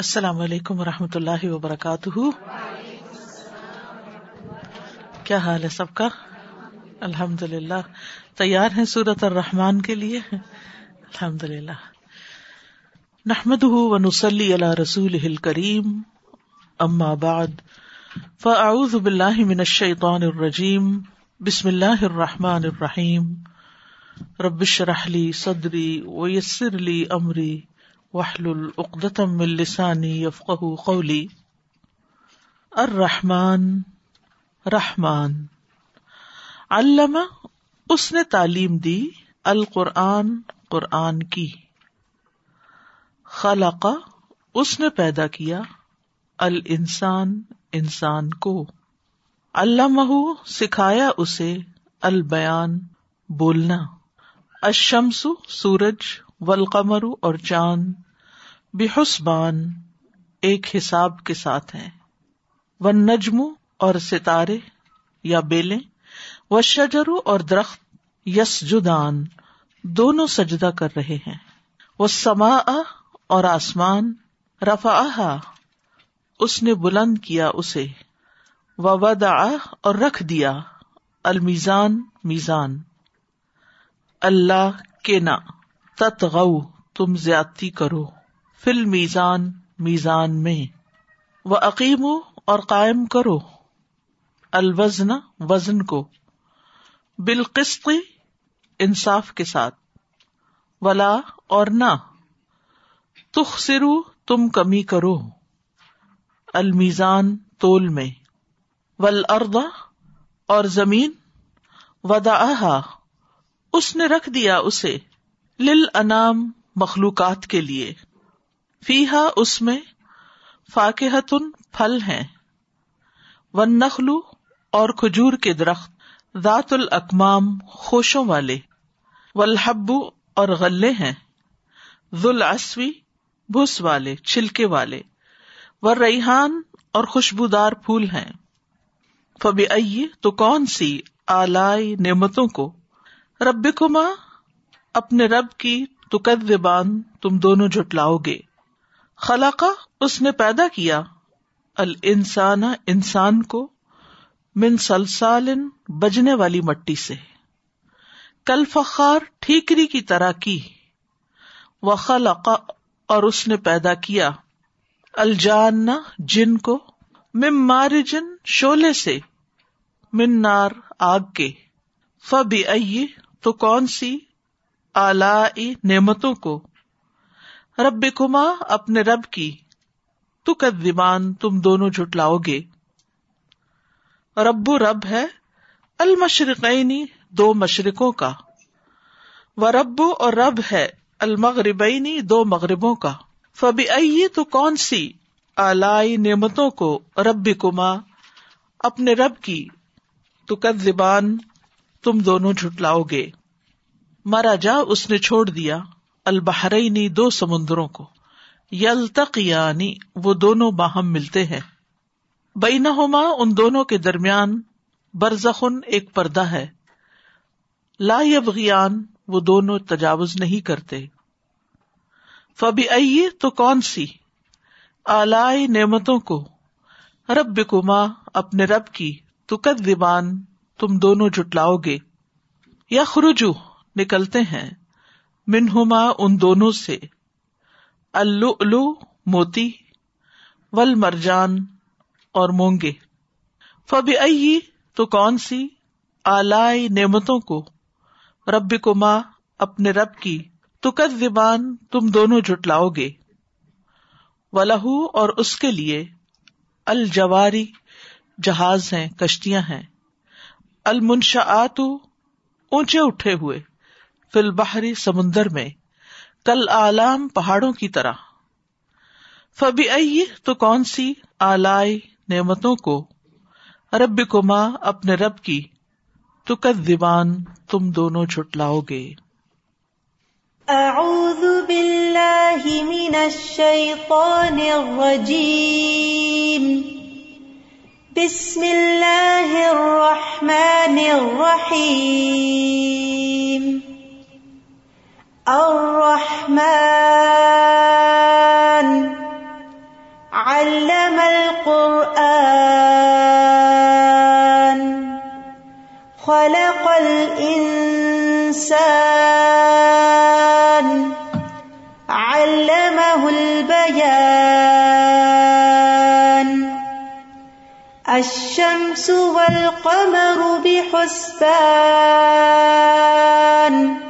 السلام علیکم و رحمۃ اللہ وبرکاتہ۔ کیا حال ہے سب کا؟ الحمد للہ تیار ہیں سورت الرحمان کے لیے؟ الحمد للہ نحمد و نسلی اللہ رسول کریم اما بعد، فاعوذ باللہ من الشیطان الرجیم۔ بسم اللہ الرحمٰن الرحیم۔ ربش رحلی صدری ویسر لی امری۔ وحل العقدم السانی یفق قولی الرحمن، رحمان. علامہ اس نے تعلیم دی، القرآن، قرآن کی. خلق، اس نے پیدا کیا ال انسان انسان کو. علامہ سکھایا اسے، البیان، بولنا. اشمس سورج ولقمر اور چاند بحسبان ایک حساب کے ساتھ ہیں۔ ون نجم اور ستارے یا بیلیں و شجرو اور درخت یس جدان دونوں سجدہ کر رہے ہیں۔ وہ سما اور آسمان رفا اس نے بلند کیا اسے۔ ودا اور رکھ دیا المیزان میزان۔ اللہ کے نا تتغو، تم زیادتی کرو۔ فل میزان میزان میں۔ وہ عقیم اور قائم کرو۔ الوزن، وزن کو۔ بالقسط، انصاف کے ساتھ۔ ولا اور نہ۔ تخ سرو تم کمی کرو۔ المیزان، تول میں۔ ول اور زمین۔ ودا اس نے رکھ دیا اسے۔ لل انام مخلوقات کے لیے۔ فیحا اس میں فاقحتن پھل ہیں۔ ون نخلو اور کھجور کے درخت، ذات الاکمام خوشوں والے۔ ولحبو اور غلے ہیں۔ ذوالعصوی بھس والے، چھلکے والے۔ و ریحان اور خوشبودار پھول ہیں۔ فبی تو کون سی آلائی نعمتوں کو؟ رب کما اپنے رب کی تو زبان تم دونوں جٹلاؤ گے۔ خلاقہ اس نے پیدا کیا۔ الانسان انسان کو من سلسال بجنے والی مٹی سے۔ کل فخار ٹھیکری کی طرح کی۔ وہ خلق اور اس نے پیدا کیا۔ الجان جن کو مم مارجن شولے سے۔ من نار آگ کے۔ فبی تو کون سی آلائی نعمتوں کو۔ رب کما اپنے رب کی۔ تو کدیمان تم دونوں جھٹلاؤ گے رب رب ہے المشرقینی دو مشرقوں کا۔ و رب اور رب ہے المغربینی دو مغربوں کا۔ فبی ائی تو کون سی آلائی نعمتوں کو رب کما اپنے رب کی؟ تو کدیبان تم دونوں جھٹلاؤ گے مارا جا، اس نے چھوڑ دیا۔ البحرینی دو سمندروں کو۔ یل یعنی وہ دونوں باہم ملتے ہیں۔ بینہما، ان دونوں کے درمیان برزخن ایک پردہ ہے۔ لا یبغیان، وہ دونوں تجاوز نہیں کرتے۔ فبی ائی تو کون سی؟ آلائی نعمتوں کو۔ رب کما اپنے رب کی تو کد تم دونوں جٹلاؤ گے۔ یا خرجو نکلتے ہیں۔ منہما ان دونوں سے۔ الو موتی ول مرجان اور مونگے۔ فبی ائی تو کون سی؟ آلائی نعمتوں کو۔ رب کو ماں اپنے رب کی۔ تو کد زبان تم دونوں جٹلاؤ گے۔ و لہو اور اس کے لیے۔ الجواری، جہاز ہیں، کشتیاں ہیں۔ المنشآت اونچے اٹھے ہوئے۔ فل بحری سمندر میں، کل آلام پہاڑوں کی طرح۔ فبی ائی تو کون سی آلائی نعمتوں کو رب کو ماں اپنے رب کی تو کد دیوان تم دونوں چھٹلاؤ گے۔ اعوذ باللہ من الشیطان الرجیم۔ بسم اللہ الرحمن الرحیم۔ الرحمن. علم القرآن. خلق الإنسان. علمه البيان. الشمس والقمر بحسبان.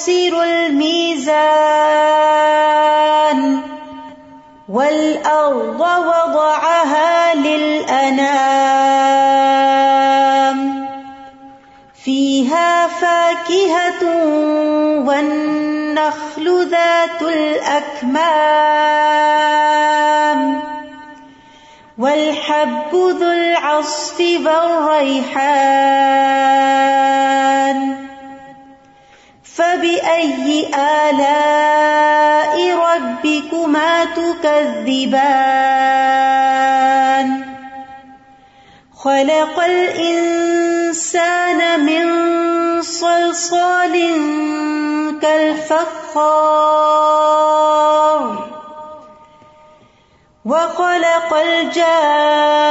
تخسروا الميزان والأرض وضعها للأنام فيها فاكهة والنخل ذات الأكمام والحب ذو العصف والريحان فبأي آلاء ربكما تكذبان خلق الإنسان من صلصال كالفخار وخلق الجان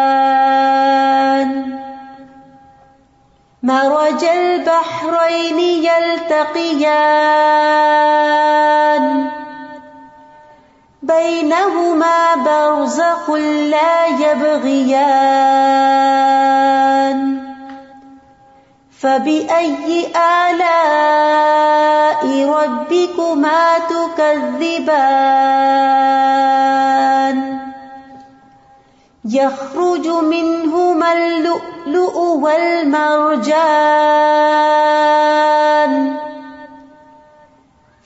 مرج البحرين يلتقيان. بينهما برزخ لا يبغيان. فبأي آلاء ربكما تكذبان؟ يخرج منهما اللؤلؤ والمرجان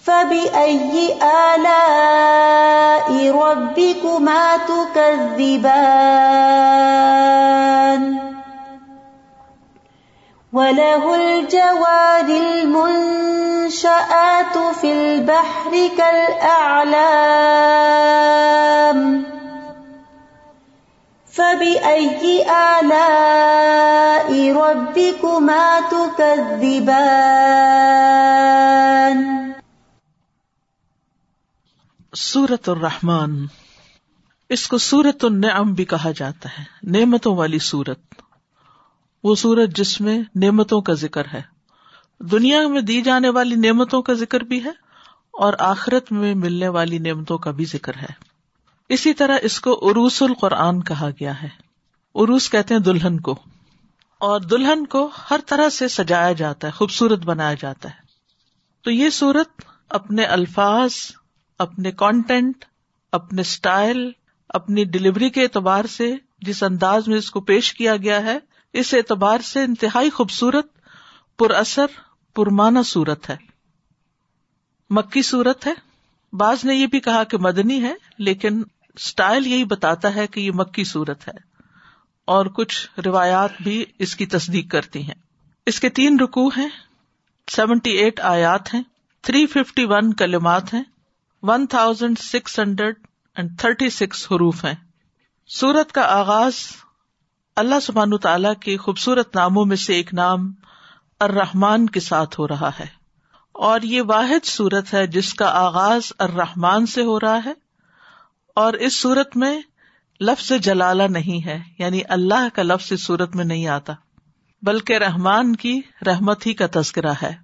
فبأي آلاء ربكما تكذبان وله الجوار المنشآت في البحر كالأعلام فبأي آلاء ربكما تكذبان سورت الرحمن، اس کو سورت النعم بھی کہا جاتا ہے، نعمتوں والی سورت۔ وہ سورت جس میں نعمتوں کا ذکر ہے۔ دنیا میں دی جانے والی نعمتوں کا ذکر بھی ہے اور آخرت میں ملنے والی نعمتوں کا بھی ذکر ہے۔ اسی طرح اس کو عروس القرآن کہا گیا ہے۔ عروس کہتے ہیں دلہن کو۔ اور دلہن کو ہر طرح سے سجایا جاتا ہے، خوبصورت بنایا جاتا ہے۔ تو یہ سورت اپنے الفاظ، اپنے کانٹینٹ اپنے اسٹائل اپنی ڈلیوری کے اعتبار سے جس انداز میں اس کو پیش کیا گیا ہے، اس اعتبار سے انتہائی خوبصورت، پر اثر پرمانا صورت ہے۔ مکی صورت ہے۔ بعض نے یہ بھی کہا کہ مدنی ہے، لیکن اسٹائل یہی بتاتا ہے کہ یہ مکی صورت ہے اور کچھ روایات بھی اس کی تصدیق کرتی ہیں۔ اس کے تین رکو ہیں، سیونٹی ایٹ آیات ہیں، تھری ففٹی ون کلمات ہیں، one thousand six hundred and thirty six حروف ہیں۔ سورت کا آغاز اللہ سبحان تعالیٰ کے خوبصورت ناموں میں سے ایک نام الرحمان کے ساتھ ہو رہا ہے۔ اور یہ واحد سورت ہے جس کا آغاز الرحمان سے ہو رہا ہے۔ اور اس سورت میں لفظ جلالہ نہیں ہے یعنی اللہ کا لفظ اس سورت میں نہیں آتا، بلکہ رحمان کی رحمت ہی کا تذکرہ ہے۔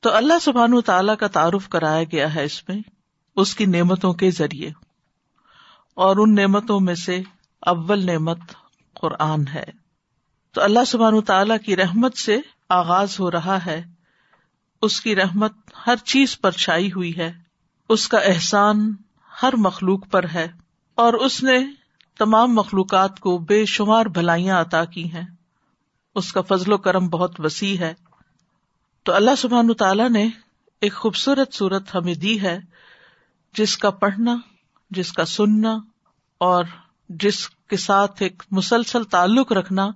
تو اللہ سبحان تعالیٰ کا تعارف کرایا گیا ہے اس میں، اس کی نعمتوں کے ذریعے۔ اور ان نعمتوں میں سے اول نعمت قرآن ہے۔ تو اللہ سبحان تعالیٰ کی رحمت سے آغاز ہو رہا ہے۔ اس کی رحمت ہر چیز پر چھائی ہوئی ہے۔ اس کا احسان ہر مخلوق پر ہے اور اس نے تمام مخلوقات کو بے شمار بھلائیاں عطا کی ہیں۔ اس کا فضل و کرم بہت وسیع ہے۔ تو اللہ سبحان تعالیٰ نے ایک خوبصورت صورت ہمیں دی ہے، جس کا پڑھنا، جس کا سننا اور جس کے ساتھ ایک مسلسل تعلق رکھنا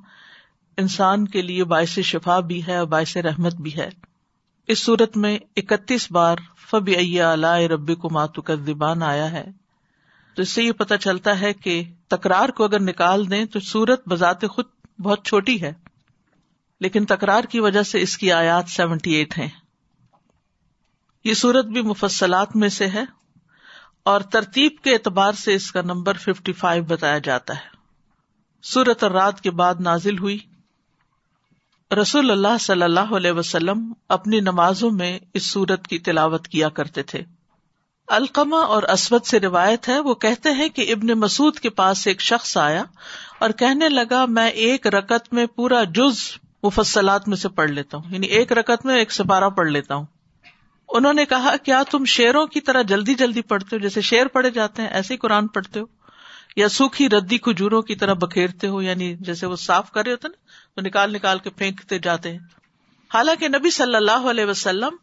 انسان کے لیے باعث شفا بھی ہے اور باعث رحمت بھی ہے۔ اس صورت میں اکتیس بار فب اللہ ربی کو ماتو کا زبان آیا ہے۔ تو اس سے یہ پتا چلتا ہے کہ تکرار کو اگر نکال دیں تو سورت بذات خود بہت چھوٹی ہے۔ لیکن تکرار کی وجہ سے اس کی آیات سیونٹی ایٹ ہے یہ سورت بھی مفصلات میں سے ہے اور ترتیب کے اعتبار سے اس کا نمبر ففٹی فائیو بتایا جاتا ہے۔ سورت اور رات کے بعد نازل ہوئی۔ رسول اللہ صلی اللہ علیہ وسلم اپنی نمازوں میں اس سورت کی تلاوت کیا کرتے تھے۔ القما اور اسود سے روایت ہے، وہ کہتے ہیں کہ ابن مسعد کے پاس ایک شخص آیا اور کہنے لگا، میں ایک رکت میں پورا جز مفصلات میں سے پڑھ لیتا ہوں یعنی ایک رکت میں ایک سپارہ پڑھ لیتا ہوں۔ انہوں نے کہا، کیا تم شیروں کی طرح جلدی جلدی پڑھتے ہو؟ جیسے شیر پڑھے جاتے ہیں، ایسے ہی قرآن پڑھتے ہو؟ یا سوکھی ردی کھجوروں کی طرح بکھیرتے ہو یعنی جیسے وہ صاف کر رہے ہوتے نا تو نکال نکال کے پھینکتے جاتے ہیں۔ حالانکہ نبی صلی اللہ علیہ وسلم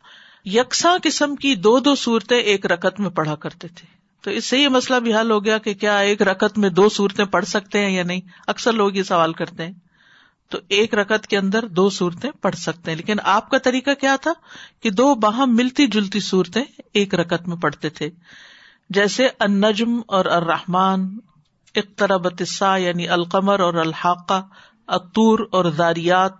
یکساں قسم کی دو دو صورتیں ایک رکت میں پڑھا کرتے تھے۔ تو اس سے یہ مسئلہ بھی حل ہو گیا کہ کیا ایک رکت میں دو صورتیں پڑھ سکتے ہیں یا نہیں۔ اکثر لوگ یہ سوال کرتے ہیں۔ تو ایک رکت کے اندر دو صورتیں پڑھ سکتے ہیں۔ لیکن آپ کا طریقہ کیا تھا کہ دو باہم ملتی جلتی صورتیں ایک رکت میں پڑھتے تھے۔ جیسے النجم اور الرحمان اقتربتسا یعنی القمر اور الحاقہ اطور اور زاریات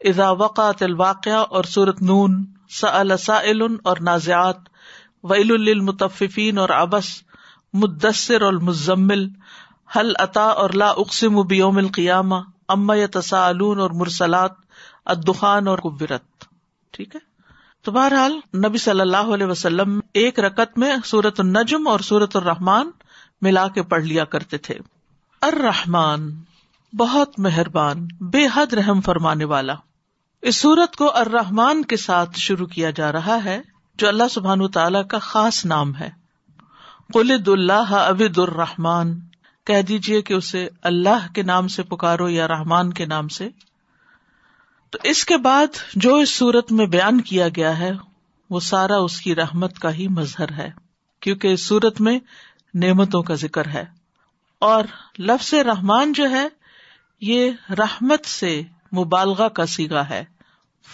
اذا وقعت الواقع اور سورت نون سائل اور نازیات ویل المتفین اور ابس مدثر اور مزمل حل عطا اور لا اقسم بیوم القیامہ، اما تسالون اور مرسلات ادخان اور قبرت ٹھیک ہے؟ تو بہرحال نبی صلی اللہ علیہ وسلم ایک رکت میں سورت النجم اور سورت الرحمان ملا کے پڑھ لیا کرتے تھے۔ الرحمان بہت مہربان، بے حد رحم فرمانے والا۔ اس سورت کو الرحمان کے ساتھ شروع کیا جا رہا ہے، جو اللہ سبحان تعالی کا خاص نام ہے۔ قلد اللہ ابد الرحمان کہہ دیجیے کہ اسے اللہ کے نام سے پکارو یا رحمان کے نام سے۔ تو اس کے بعد جو اس سورت میں بیان کیا گیا ہے، وہ سارا اس کی رحمت کا ہی مظہر ہے، کیونکہ اس سورت میں نعمتوں کا ذکر ہے۔ اور لفظ رحمان جو ہے، یہ رحمت سے مبالغہ کا سیگا ہے،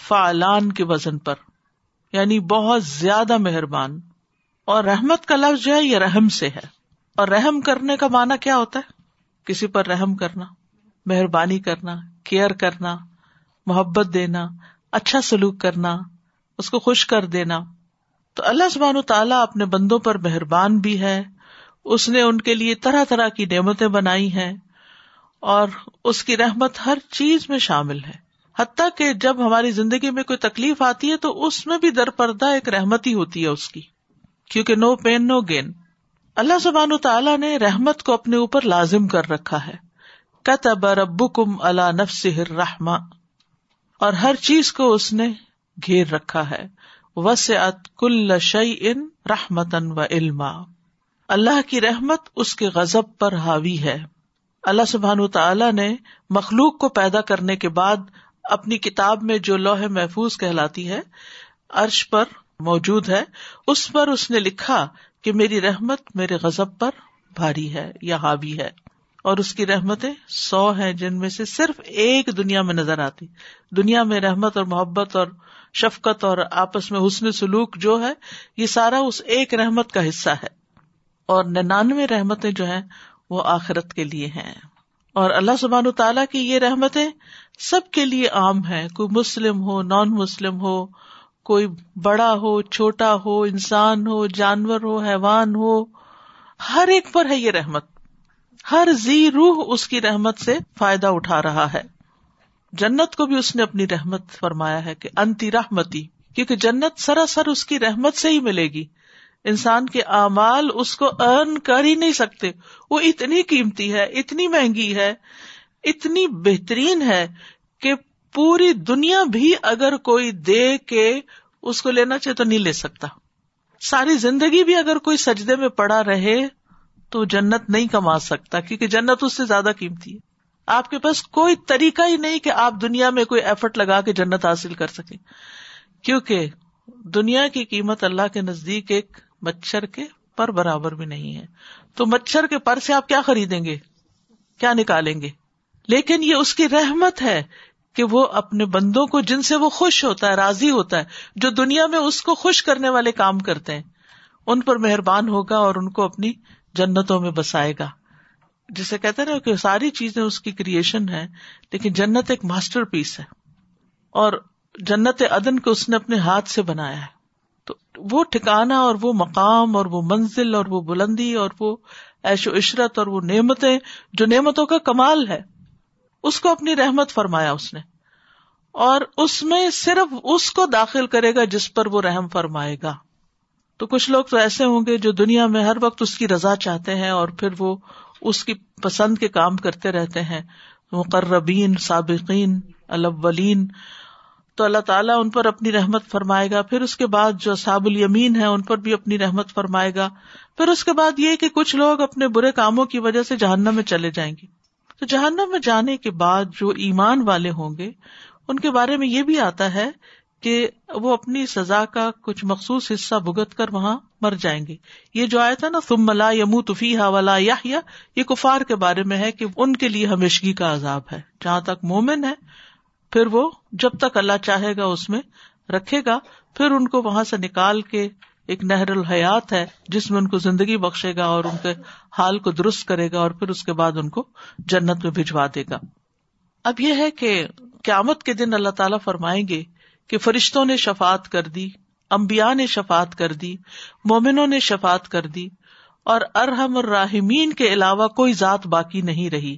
فعلان کے وزن پر یعنی بہت زیادہ مہربان۔ اور رحمت کا لفظ جو ہے، یہ رحم سے ہے۔ اور رحم کرنے کا معنی کیا ہوتا ہے؟ کسی پر رحم کرنا، مہربانی کرنا، کیئر کرنا، محبت دینا اچھا سلوک کرنا، اس کو خوش کر دینا۔ تو اللہ سبحان و تعالیٰ اپنے بندوں پر مہربان بھی ہے اس نے ان کے لیے طرح طرح کی نعمتیں بنائی ہیں اور اس کی رحمت ہر چیز میں شامل ہے۔ حتیٰ کہ جب ہماری زندگی میں کوئی تکلیف آتی ہے تو اس میں بھی در پردہ ایک رحمت ہی ہوتی ہے اس کی۔ کیونکہ نو پین، نو گین۔ اللہ سبحان تعالیٰ نے رحمت کو اپنے اوپر لازم کر رکھا ہے۔ کتب رب کم اللہ نفس رحما اور ہر چیز کو اس نے گھیر رکھا ہے۔ وس ات کل شعی ان رحمتن و علما۔ اللہ کی رحمت اس کے غزب پر حاوی ہے۔ اللہ سبحان تعالیٰ نے مخلوق کو پیدا کرنے کے بعد اپنی کتاب میں جو لوہے محفوظ کہلاتی ہے، عرش پر موجود ہے، اس پر اس نے لکھا کہ میری رحمت میرے غزب پر بھاری ہے یا حاوی ہے۔ اور اس کی رحمتیں سو ہیں جن میں سے صرف ایک دنیا میں نظر آتی۔ دنیا میں رحمت اور محبت اور شفقت اور آپس میں حسن سلوک جو ہے، یہ سارا اس ایک رحمت کا حصہ ہے۔ اور ننانوے رحمتیں جو ہیں وہ آخرت کے لیے ہیں۔ اور اللہ سبحان تعالیٰ کی یہ رحمتیں سب کے لیے عام ہے کوئی مسلم ہو، نان مسلم ہو، کوئی بڑا ہو، چھوٹا ہو، انسان ہو، جانور ہو، حیوان ہو، ہر ایک پر ہے یہ رحمت۔ ہر زی روح اس کی رحمت سے فائدہ اٹھا رہا ہے۔ جنت کو بھی اس نے اپنی رحمت فرمایا ہے کہ انتی رحمتی، کیونکہ جنت سراسر اس کی رحمت سے ہی ملے گی۔ انسان کے اعمال اس کو ارن کر ہی نہیں سکتے۔ وہ اتنی قیمتی ہے، اتنی مہنگی ہے، اتنی بہترین ہے کہ پوری دنیا بھی اگر کوئی دے کے اس کو لینا چاہے تو نہیں لے سکتا۔ ساری زندگی بھی اگر کوئی سجدے میں پڑا رہے تو جنت نہیں کما سکتا، کیونکہ جنت اس سے زیادہ قیمتی ہے۔ آپ کے پاس کوئی طریقہ ہی نہیں کہ آپ دنیا میں کوئی ایفرٹ لگا کے جنت حاصل کر سکیں۔ کیونکہ دنیا کی قیمت اللہ کے نزدیک ایک مچھر کے پر برابر بھی نہیں ہے۔ تو مچھر کے پر سے آپ کیا خریدیں گے؟ کیا نکالیں گے؟ لیکن یہ اس کی رحمت ہے کہ وہ اپنے بندوں کو جن سے وہ خوش ہوتا ہے، راضی ہوتا ہے، جو دنیا میں اس کو خوش کرنے والے کام کرتے ہیں، ان پر مہربان ہوگا اور ان کو اپنی جنتوں میں بسائے گا۔ جسے کہتے نا کہ ساری چیزیں اس کی کریشن ہے لیکن جنت ایک ماسٹر پیس ہے۔ اور جنت عدن کو اس نے اپنے ہاتھ سے بنایا ہے۔ تو وہ ٹھکانا اور وہ مقام اور وہ منزل اور وہ بلندی اور وہ ایش و عشرت اور وہ نعمتیں جو نعمتوں کا کمال ہے، اس کو اپنی رحمت فرمایا اس نے۔ اور اس میں صرف اس کو داخل کرے گا جس پر وہ رحم فرمائے گا۔ تو کچھ لوگ تو ایسے ہوں گے جو دنیا میں ہر وقت اس کی رضا چاہتے ہیں اور پھر وہ اس کی پسند کے کام کرتے رہتے ہیں۔ مقربین، سابقین، الاولین۔ تو اللہ تعالیٰ ان پر اپنی رحمت فرمائے گا، پھر اس کے بعد جو صاب الیمین ہے ان پر بھی اپنی رحمت فرمائے گا۔ پھر اس کے بعد یہ کہ کچھ لوگ اپنے برے کاموں کی وجہ سے جہنم میں چلے جائیں گے۔ تو جہنم میں جانے کے بعد جو ایمان والے ہوں گے، ان کے بارے میں یہ بھی آتا ہے کہ وہ اپنی سزا کا کچھ مخصوص حصہ بھگت کر وہاں مر جائیں گے۔ یہ جو آیا تھا نا تم ملا یمو تفی ولا یا یہ کفار کے بارے میں ہے کہ ان کے لیے ہمیشگی کا عذاب ہے۔ جہاں تک مومن ہے پھر وہ جب تک اللہ چاہے گا اس میں رکھے گا، پھر ان کو وہاں سے نکال کے ایک نہر الحیات ہے، جس میں ان کو زندگی بخشے گا اور ان کے حال کو درست کرے گا اور پھر اس کے بعد ان کو جنت میں بھجوا دے گا۔ اب یہ ہے کہ قیامت کے دن اللہ تعالیٰ فرمائیں گے کہ فرشتوں نے شفات کر دی امبیا نے شفات کر دی، مومنوں نے شفات کر دی اور ارحم الراحمین کے علاوہ کوئی ذات باقی نہیں رہی۔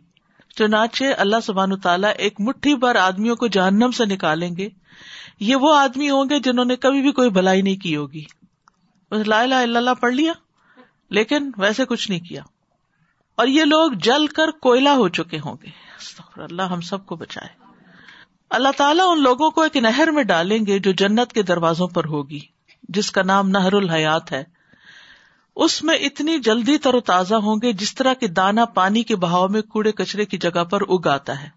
چنانچہ اللہ سبحان تعالیٰ ایک مٹھی بھر آدمیوں کو جہنم سے نکالیں گے۔ یہ وہ آدمی ہوں گے جنہوں نے کبھی بھی کوئی بھلائی نہیں کی ہوگی۔ لا الہ الا اللہ پڑھ لیا، لیکن ویسے کچھ نہیں کیا۔ اور یہ لوگ جل کر کوئلہ ہو چکے ہوں گے۔ اللہ، ہم سب کو بچائے۔ اللہ تعالیٰ ان لوگوں کو ایک نہر میں ڈالیں گے جو جنت کے دروازوں پر ہوگی، جس کا نام نہر الحیات ہے۔ اس میں اتنی جلدی تر و تازہ ہوں گے جس طرح کے دانا پانی کے بہاؤ میں کوڑے کچرے کی جگہ پر اگ آتا ہے۔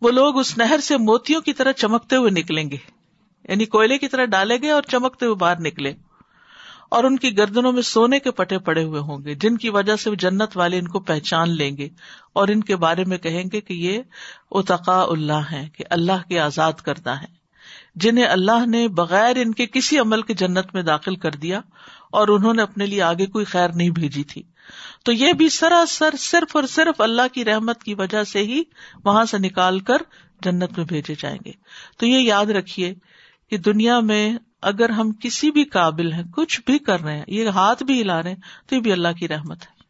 وہ لوگ اس نہر سے موتیوں کی طرح چمکتے ہوئے نکلیں گے۔ یعنی کوئلے کی طرح ڈالے گئے اور چمکتے ہوئے باہر نکلے۔ اور ان کی گردنوں میں سونے کے پٹے پڑے ہوئے ہوں گے، جن کی وجہ سے جنت والے ان کو پہچان لیں گے اور ان کے بارے میں کہیں گے کہ یہ اتقا اللہ ہے کہ اللہ کے آزاد کرتا ہے جنہیں اللہ نے بغیر ان کے کسی عمل کے جنت میں داخل کر دیا اور انہوں نے اپنے لیے آگے کوئی خیر نہیں بھیجی تھی۔ تو یہ بھی سراسر صرف اور صرف اللہ کی رحمت کی وجہ سے ہی وہاں سے نکال کر جنت میں بھیجے جائیں گے۔ تو یہ یاد رکھیے کہ دنیا میں اگر ہم کسی بھی قابل ہیں، کچھ بھی کر رہے ہیں، یہ ہاتھ بھی ہلا رہے ہیں، تو یہ بھی اللہ کی رحمت ہے۔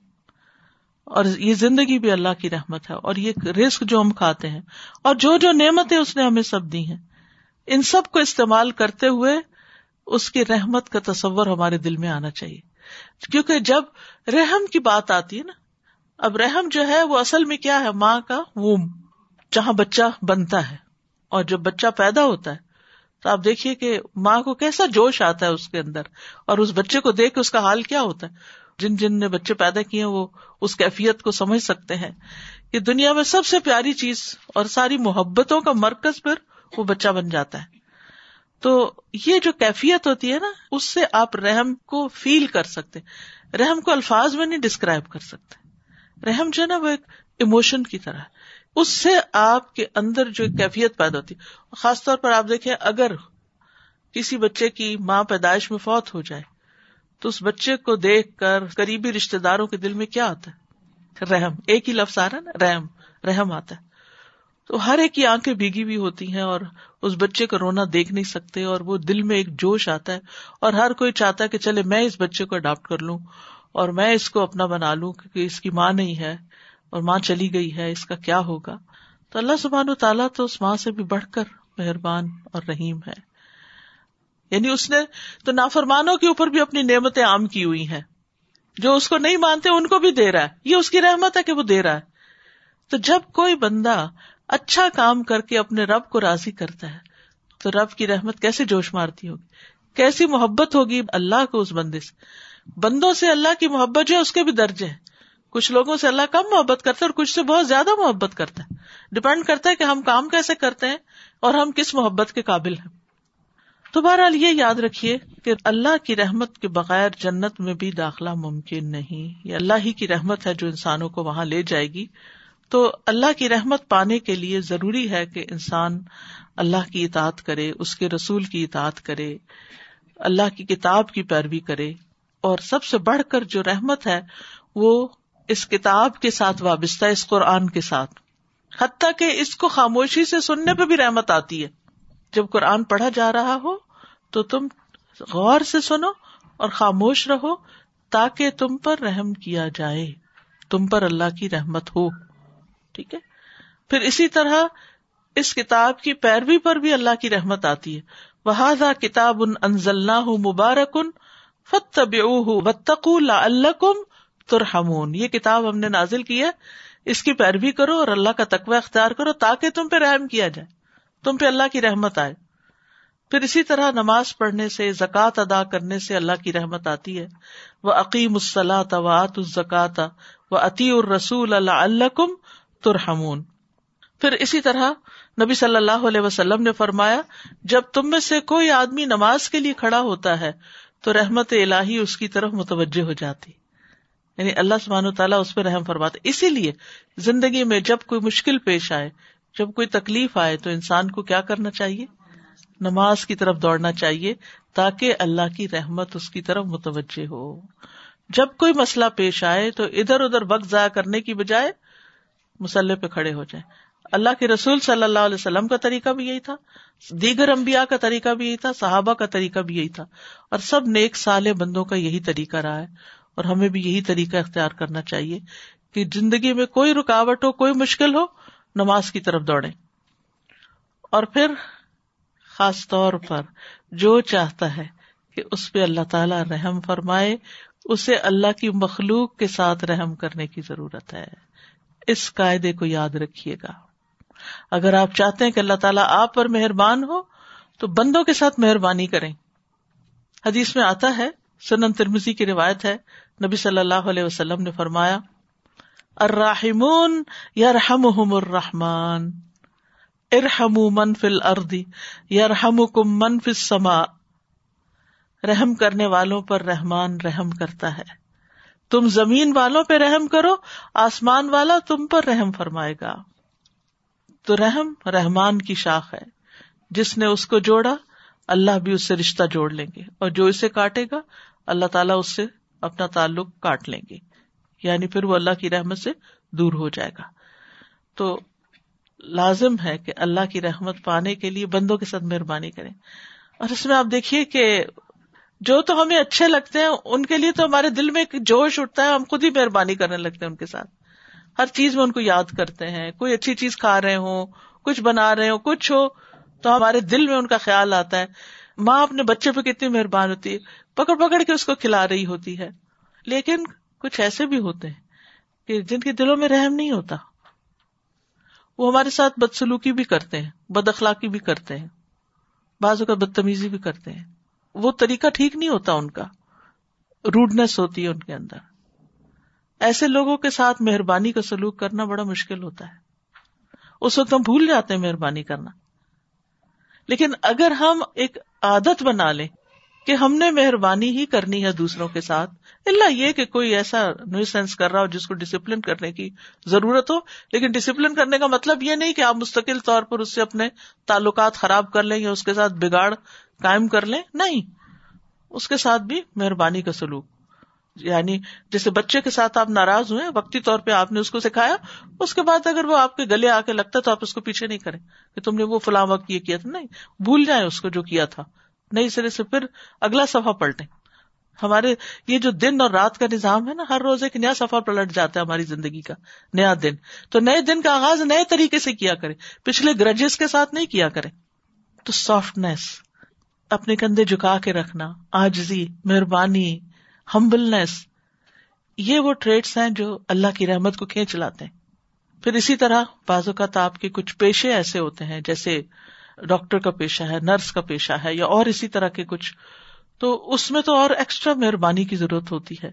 اور یہ زندگی بھی اللہ کی رحمت ہے۔ اور یہ رسک جو ہم کھاتے ہیں، اور جو جو نعمتیں اس نے ہمیں سب دی ہیں، ان سب کو استعمال کرتے ہوئے اس کی رحمت کا تصور ہمارے دل میں آنا چاہیے۔ کیونکہ جب رحم کی بات آتی ہے نا، اب رحم جو ہے وہ اصل میں کیا ہے؟ ماں کا ووم، جہاں بچہ بنتا ہے۔ اور جب بچہ پیدا ہوتا ہے، تو آپ دیکھیے کہ ماں کو کیسا جوش آتا ہے اس کے اندر۔ اور اس بچے کو دیکھ کے اس کا حال کیا ہوتا ہے؟ جن جن نے بچے پیدا کیے، وہ اس کیفیت کو سمجھ سکتے ہیں کہ دنیا میں سب سے پیاری چیز اور ساری محبتوں کا مرکز پھر وہ بچہ بن جاتا ہے۔ تو یہ جو کیفیت ہوتی ہے نا، اس سے آپ رحم کو فیل کر سکتے رحم کو الفاظ میں نہیں ڈسکرائب کر سکتے۔ رحم جو ہے نا، وہ ایک ایموشن کی طرح۔ اس سے آپ کے اندر جو کیفیت پیدا ہوتی خاص طور پر آپ دیکھیں، اگر کسی بچے کی ماں پیدائش میں فوت ہو جائے، تو اس بچے کو دیکھ کر قریبی رشتے داروں کے دل میں کیا آتا ہے؟ رحم۔ ایک ہی لفظ آ رہا نا، رحم۔ رحم آتا ہے۔ تو ہر ایک کی آنکھیں بھیگی بھی ہوتی ہیں اور اس بچے کا رونا دیکھ نہیں سکتے اور وہ دل میں ایک جوش آتا ہے اور ہر کوئی چاہتا ہے کہ چلے میں اس بچے کو اڈاپٹ کر لوں اور میں اس کو اپنا بنا لوں کیونکہ اس کی ماں نہیں ہے اور ماں چلی گئی ہے، اس کا کیا ہوگا؟ تو اللہ سبحان و تعالیٰ تو اس ماں سے بھی بڑھ کر مہربان اور رحیم ہے۔ یعنی اس نے تو نافرمانوں کے اوپر بھی اپنی نعمتیں عام کی ہوئی ہیں۔ جو اس کو نہیں مانتے، ان کو بھی دے رہا ہے۔ یہ اس کی رحمت ہے کہ وہ دے رہا ہے۔ تو جب کوئی بندہ اچھا کام کر کے اپنے رب کو راضی کرتا ہے۔ تو رب کی رحمت کیسے جوش مارتی ہوگی؟ کیسی محبت ہوگی اللہ کو اس بندے سے؟ بندوں سے اللہ کی محبت جو ہے اس کے بھی درجے ہیں۔ کچھ لوگوں سے اللہ کم محبت کرتا ہے اور کچھ سے بہت زیادہ محبت کرتا ہے۔ ڈپینڈ کرتا ہے کہ ہم کام کیسے کرتے ہیں اور ہم کس محبت کے قابل ہیں۔ تو بہرحال یہ یاد رکھیے کہ اللہ کی رحمت کے بغیر جنت میں بھی داخلہ ممکن نہیں۔ یہ اللہ ہی کی رحمت ہے جو انسانوں کو وہاں لے جائے گی۔ تو اللہ کی رحمت پانے کے لیے ضروری ہے کہ انسان اللہ کی اطاعت کرے، اس کے رسول کی اطاعت کرے، اللہ کی کتاب کی پیروی کرے۔ اور سب سے بڑھ کر جو رحمت ہے، وہ اس کتاب کے ساتھ وابستہ، اس قرآن کے ساتھ۔ حتیٰ کہ اس کو خاموشی سے سننے پہ بھی رحمت آتی ہے۔ جب قرآن پڑھا جا رہا ہو، تو تم غور سے سنو اور خاموش رہو تاکہ تم پر رحم کیا جائے۔ تم پر اللہ کی رحمت ہو۔ ٹھیک ہے؟ پھر اسی طرح اس کتاب کی پیروی پر بھی اللہ کی رحمت آتی ہے۔ وہ کتاب ان انزل مبارک ان فتب اللہ کم ترہمون یہ کتاب ہم نے نازل کی ہے۔ اس کی پیروی کرو اور اللہ کا تقوی اختیار کرو تاکہ تم پہ رحم کیا جائے۔ تم پہ اللہ کی رحمت آئے۔ پھر اسی طرح نماز پڑھنے سے، زکوٰۃ ادا کرنے سے اللہ کی رحمت آتی ہے۔ وہ عقیم الصلاۃ و آت الزکات و عطی الرسول اللہ اللہ ترحمون۔ پھر اسی طرح نبی صلی اللہ علیہ وسلم نے فرمایا، جب تم میں سے کوئی آدمی نماز کے لیے کھڑا ہوتا ہے، تو رحمت الہی اس کی طرف متوجہ ہو جاتی۔ یعنی اللہ سبحانہ تعالیٰ اس پہ رحم فرماتے۔ اسی لیے زندگی میں جب کوئی مشکل پیش آئے، جب کوئی تکلیف آئے، تو انسان کو کیا کرنا چاہیے؟ نماز کی طرف دوڑنا چاہیے تاکہ اللہ کی رحمت اس کی طرف متوجہ ہو۔ جب کوئی مسئلہ پیش آئے، تو ادھر ادھر وقت ضائع کرنے کی بجائے مسلح پہ کھڑے ہو جائیں۔ اللہ کے رسول صلی اللہ علیہ وسلم کا طریقہ بھی یہی تھا، دیگر امبیا کا طریقہ بھی یہی تھا، صحابہ کا طریقہ بھی یہی تھا۔ اور سب نیک سال بندوں کا یہی طریقہ رہا ہے۔ اور ہمیں بھی یہی طریقہ اختیار کرنا چاہیے کہ زندگی میں کوئی رکاوٹ ہو، کوئی مشکل ہو، نماز کی طرف دوڑے اور پھر خاص طور پر جو چاہتا ہے کہ اس پہ اللہ تعالی رحم فرمائے، اسے اللہ کی مخلوق کے ساتھ رحم کرنے کی ضرورت ہے۔ اس قاعدے کو یاد رکھیے گا۔ اگر آپ چاہتے ہیں کہ اللہ تعالیٰ آپ پر مہربان ہو، تو بندوں کے ساتھ مہربانی کریں۔ حدیث میں آتا ہے، سنن ترمزی کی روایت ہے۔ نبی صلی اللہ علیہ وسلم نے فرمایا الرحمون یرحمہم الرحمن۔ ارحم من فل اردی یرحم کم من فل سما رحم کرنے والوں پر رحمان رحم کرتا ہے۔ تم زمین والوں پہ رحم کرو، آسمان والا تم پر رحم فرمائے گا۔ تو رحم رحمان کی شاخ ہے۔ جس نے اس کو جوڑا، اللہ بھی اس سے رشتہ جوڑ لیں گے۔ اور جو اسے کاٹے گا، اللہ تعالیٰ اس سے اپنا تعلق کاٹ لیں گے۔ یعنی پھر وہ اللہ کی رحمت سے دور ہو جائے گا۔ تو لازم ہے کہ اللہ کی رحمت پانے کے لیے بندوں کے ساتھ مہربانی کریں۔ اور اس میں آپ دیکھیے کہ جو تو ہمیں اچھے لگتے ہیں، ان کے لیے تو ہمارے دل میں ایک جوش اٹھتا ہے، ہم خود ہی مہربانی کرنے لگتے ہیں ان کے ساتھ۔ ہر چیز میں ان کو یاد کرتے ہیں، کوئی اچھی چیز کھا رہے ہوں، کچھ بنا رہے ہو کچھ ہو، تو ہمارے دل میں ان کا خیال آتا ہے۔ ماں اپنے بچے پہ کتنی مہربان ہوتی ہے، پکڑ پکڑ کے اس کو کھلا رہی ہوتی ہے۔ لیکن کچھ ایسے بھی ہوتے ہیں کہ جن کے دلوں میں رحم نہیں ہوتا۔ وہ ہمارے ساتھ بدسلوکی بھی کرتے ہیں، بد اخلاقی بھی کرتے ہیں۔ بعض کا بدتمیزی بھی کرتے ہیں۔ وہ طریقہ ٹھیک نہیں ہوتا ان کا۔ روڈنیس ہوتی ہے ان کے اندر۔ ایسے لوگوں کے ساتھ مہربانی کا سلوک کرنا بڑا مشکل ہوتا ہے۔ اس وقت ہم بھول جاتے ہیں مہربانی کرنا۔ لیکن اگر ہم ایک عادت بنا لیں کہ ہم نے مہربانی ہی کرنی ہے دوسروں کے ساتھ۔ اللہ یہ کہ کوئی ایسا نو کر رہا ہو جس کو ڈسپلن کرنے کی ضرورت ہو۔ لیکن ڈسپلن کرنے کا مطلب یہ نہیں کہ آپ مستقل طور پر اس سے اپنے تعلقات خراب کر لیں یا اس کے ساتھ بگاڑ قائم کر لیں۔ نہیں، اس کے ساتھ بھی مہربانی کا سلوک۔ یعنی جیسے بچے کے ساتھ آپ ناراض ہوئے، وقتی طور پہ آپ نے اس کو سکھایا، اس کے بعد اگر وہ آپ کے گلے آ کے لگتا تو آپ اس کو پیچھے نہیں کریں کہ تم نے وہ فلاں وقت یہ کیا تھا۔ نہیں، بھول جائیں اس کو جو کیا تھا۔ نئی سرے سے پھر اگلا سفا پلٹے ہمارے یہ جو دن اور رات کا نظام ہے نا، ہر روز ایک نیا سفر پلٹ جاتا ہے ہماری زندگی کا، نیا دن۔ تو نئے دن کا آغاز نئے طریقے سے کیا کرے پچھلے گرجز کے ساتھ نہیں کیا کرے تو سافٹنیس اپنے کندھے جھکا کے رکھنا، آجزی، مہربانی ہمبلنس یہ وہ ٹریڈس ہیں جو اللہ کی رحمت کو کھینچ لاتے ہیں۔ پھر اسی طرح بعض اوقات آپ کے کچھ پیشے ایسے ہوتے ہیں جیسے ڈاکٹر کا پیشہ ہے، نرس کا پیشہ ہے یا اور اسی طرح کے کچھ، تو اس میں تو اور ایکسٹرا مہربانی کی ضرورت ہوتی ہے۔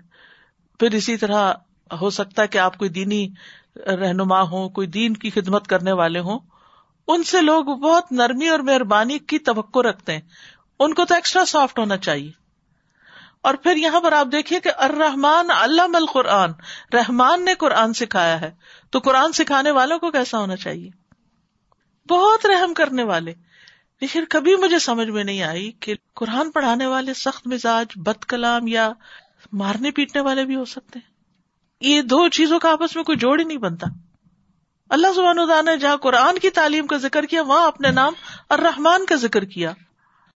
پھر اسی طرح ہو سکتا ہے کہ آپ کوئی دینی رہنما ہو کوئی دین کی خدمت کرنے والے ہوں، ان سے لوگ بہت نرمی اور مہربانی کی توقع رکھتے ہیں۔ ان کو تو ایکسٹرا سافٹ ہونا چاہیے۔ اور پھر یہاں پر آپ دیکھیے کہ الرحمان علام القرآن، رحمان نے قرآن سکھایا ہے۔ تو قرآن سکھانے والوں کو کیسا ہونا چاہیے؟ بہت رحم کرنے والے۔ لیکن کبھی مجھے سمجھ میں نہیں آئی کہ قرآن پڑھانے والے سخت مزاج، بد کلام یا مارنے پیٹنے والے بھی ہو سکتے ہیں۔ یہ دو چیزوں کا آپس میں کوئی جوڑ ہی نہیں بنتا۔ اللہ سبحانہ نے جہاں قرآن کی تعلیم کا ذکر کیا، وہاں اپنے نام اور رحمان کا ذکر کیا۔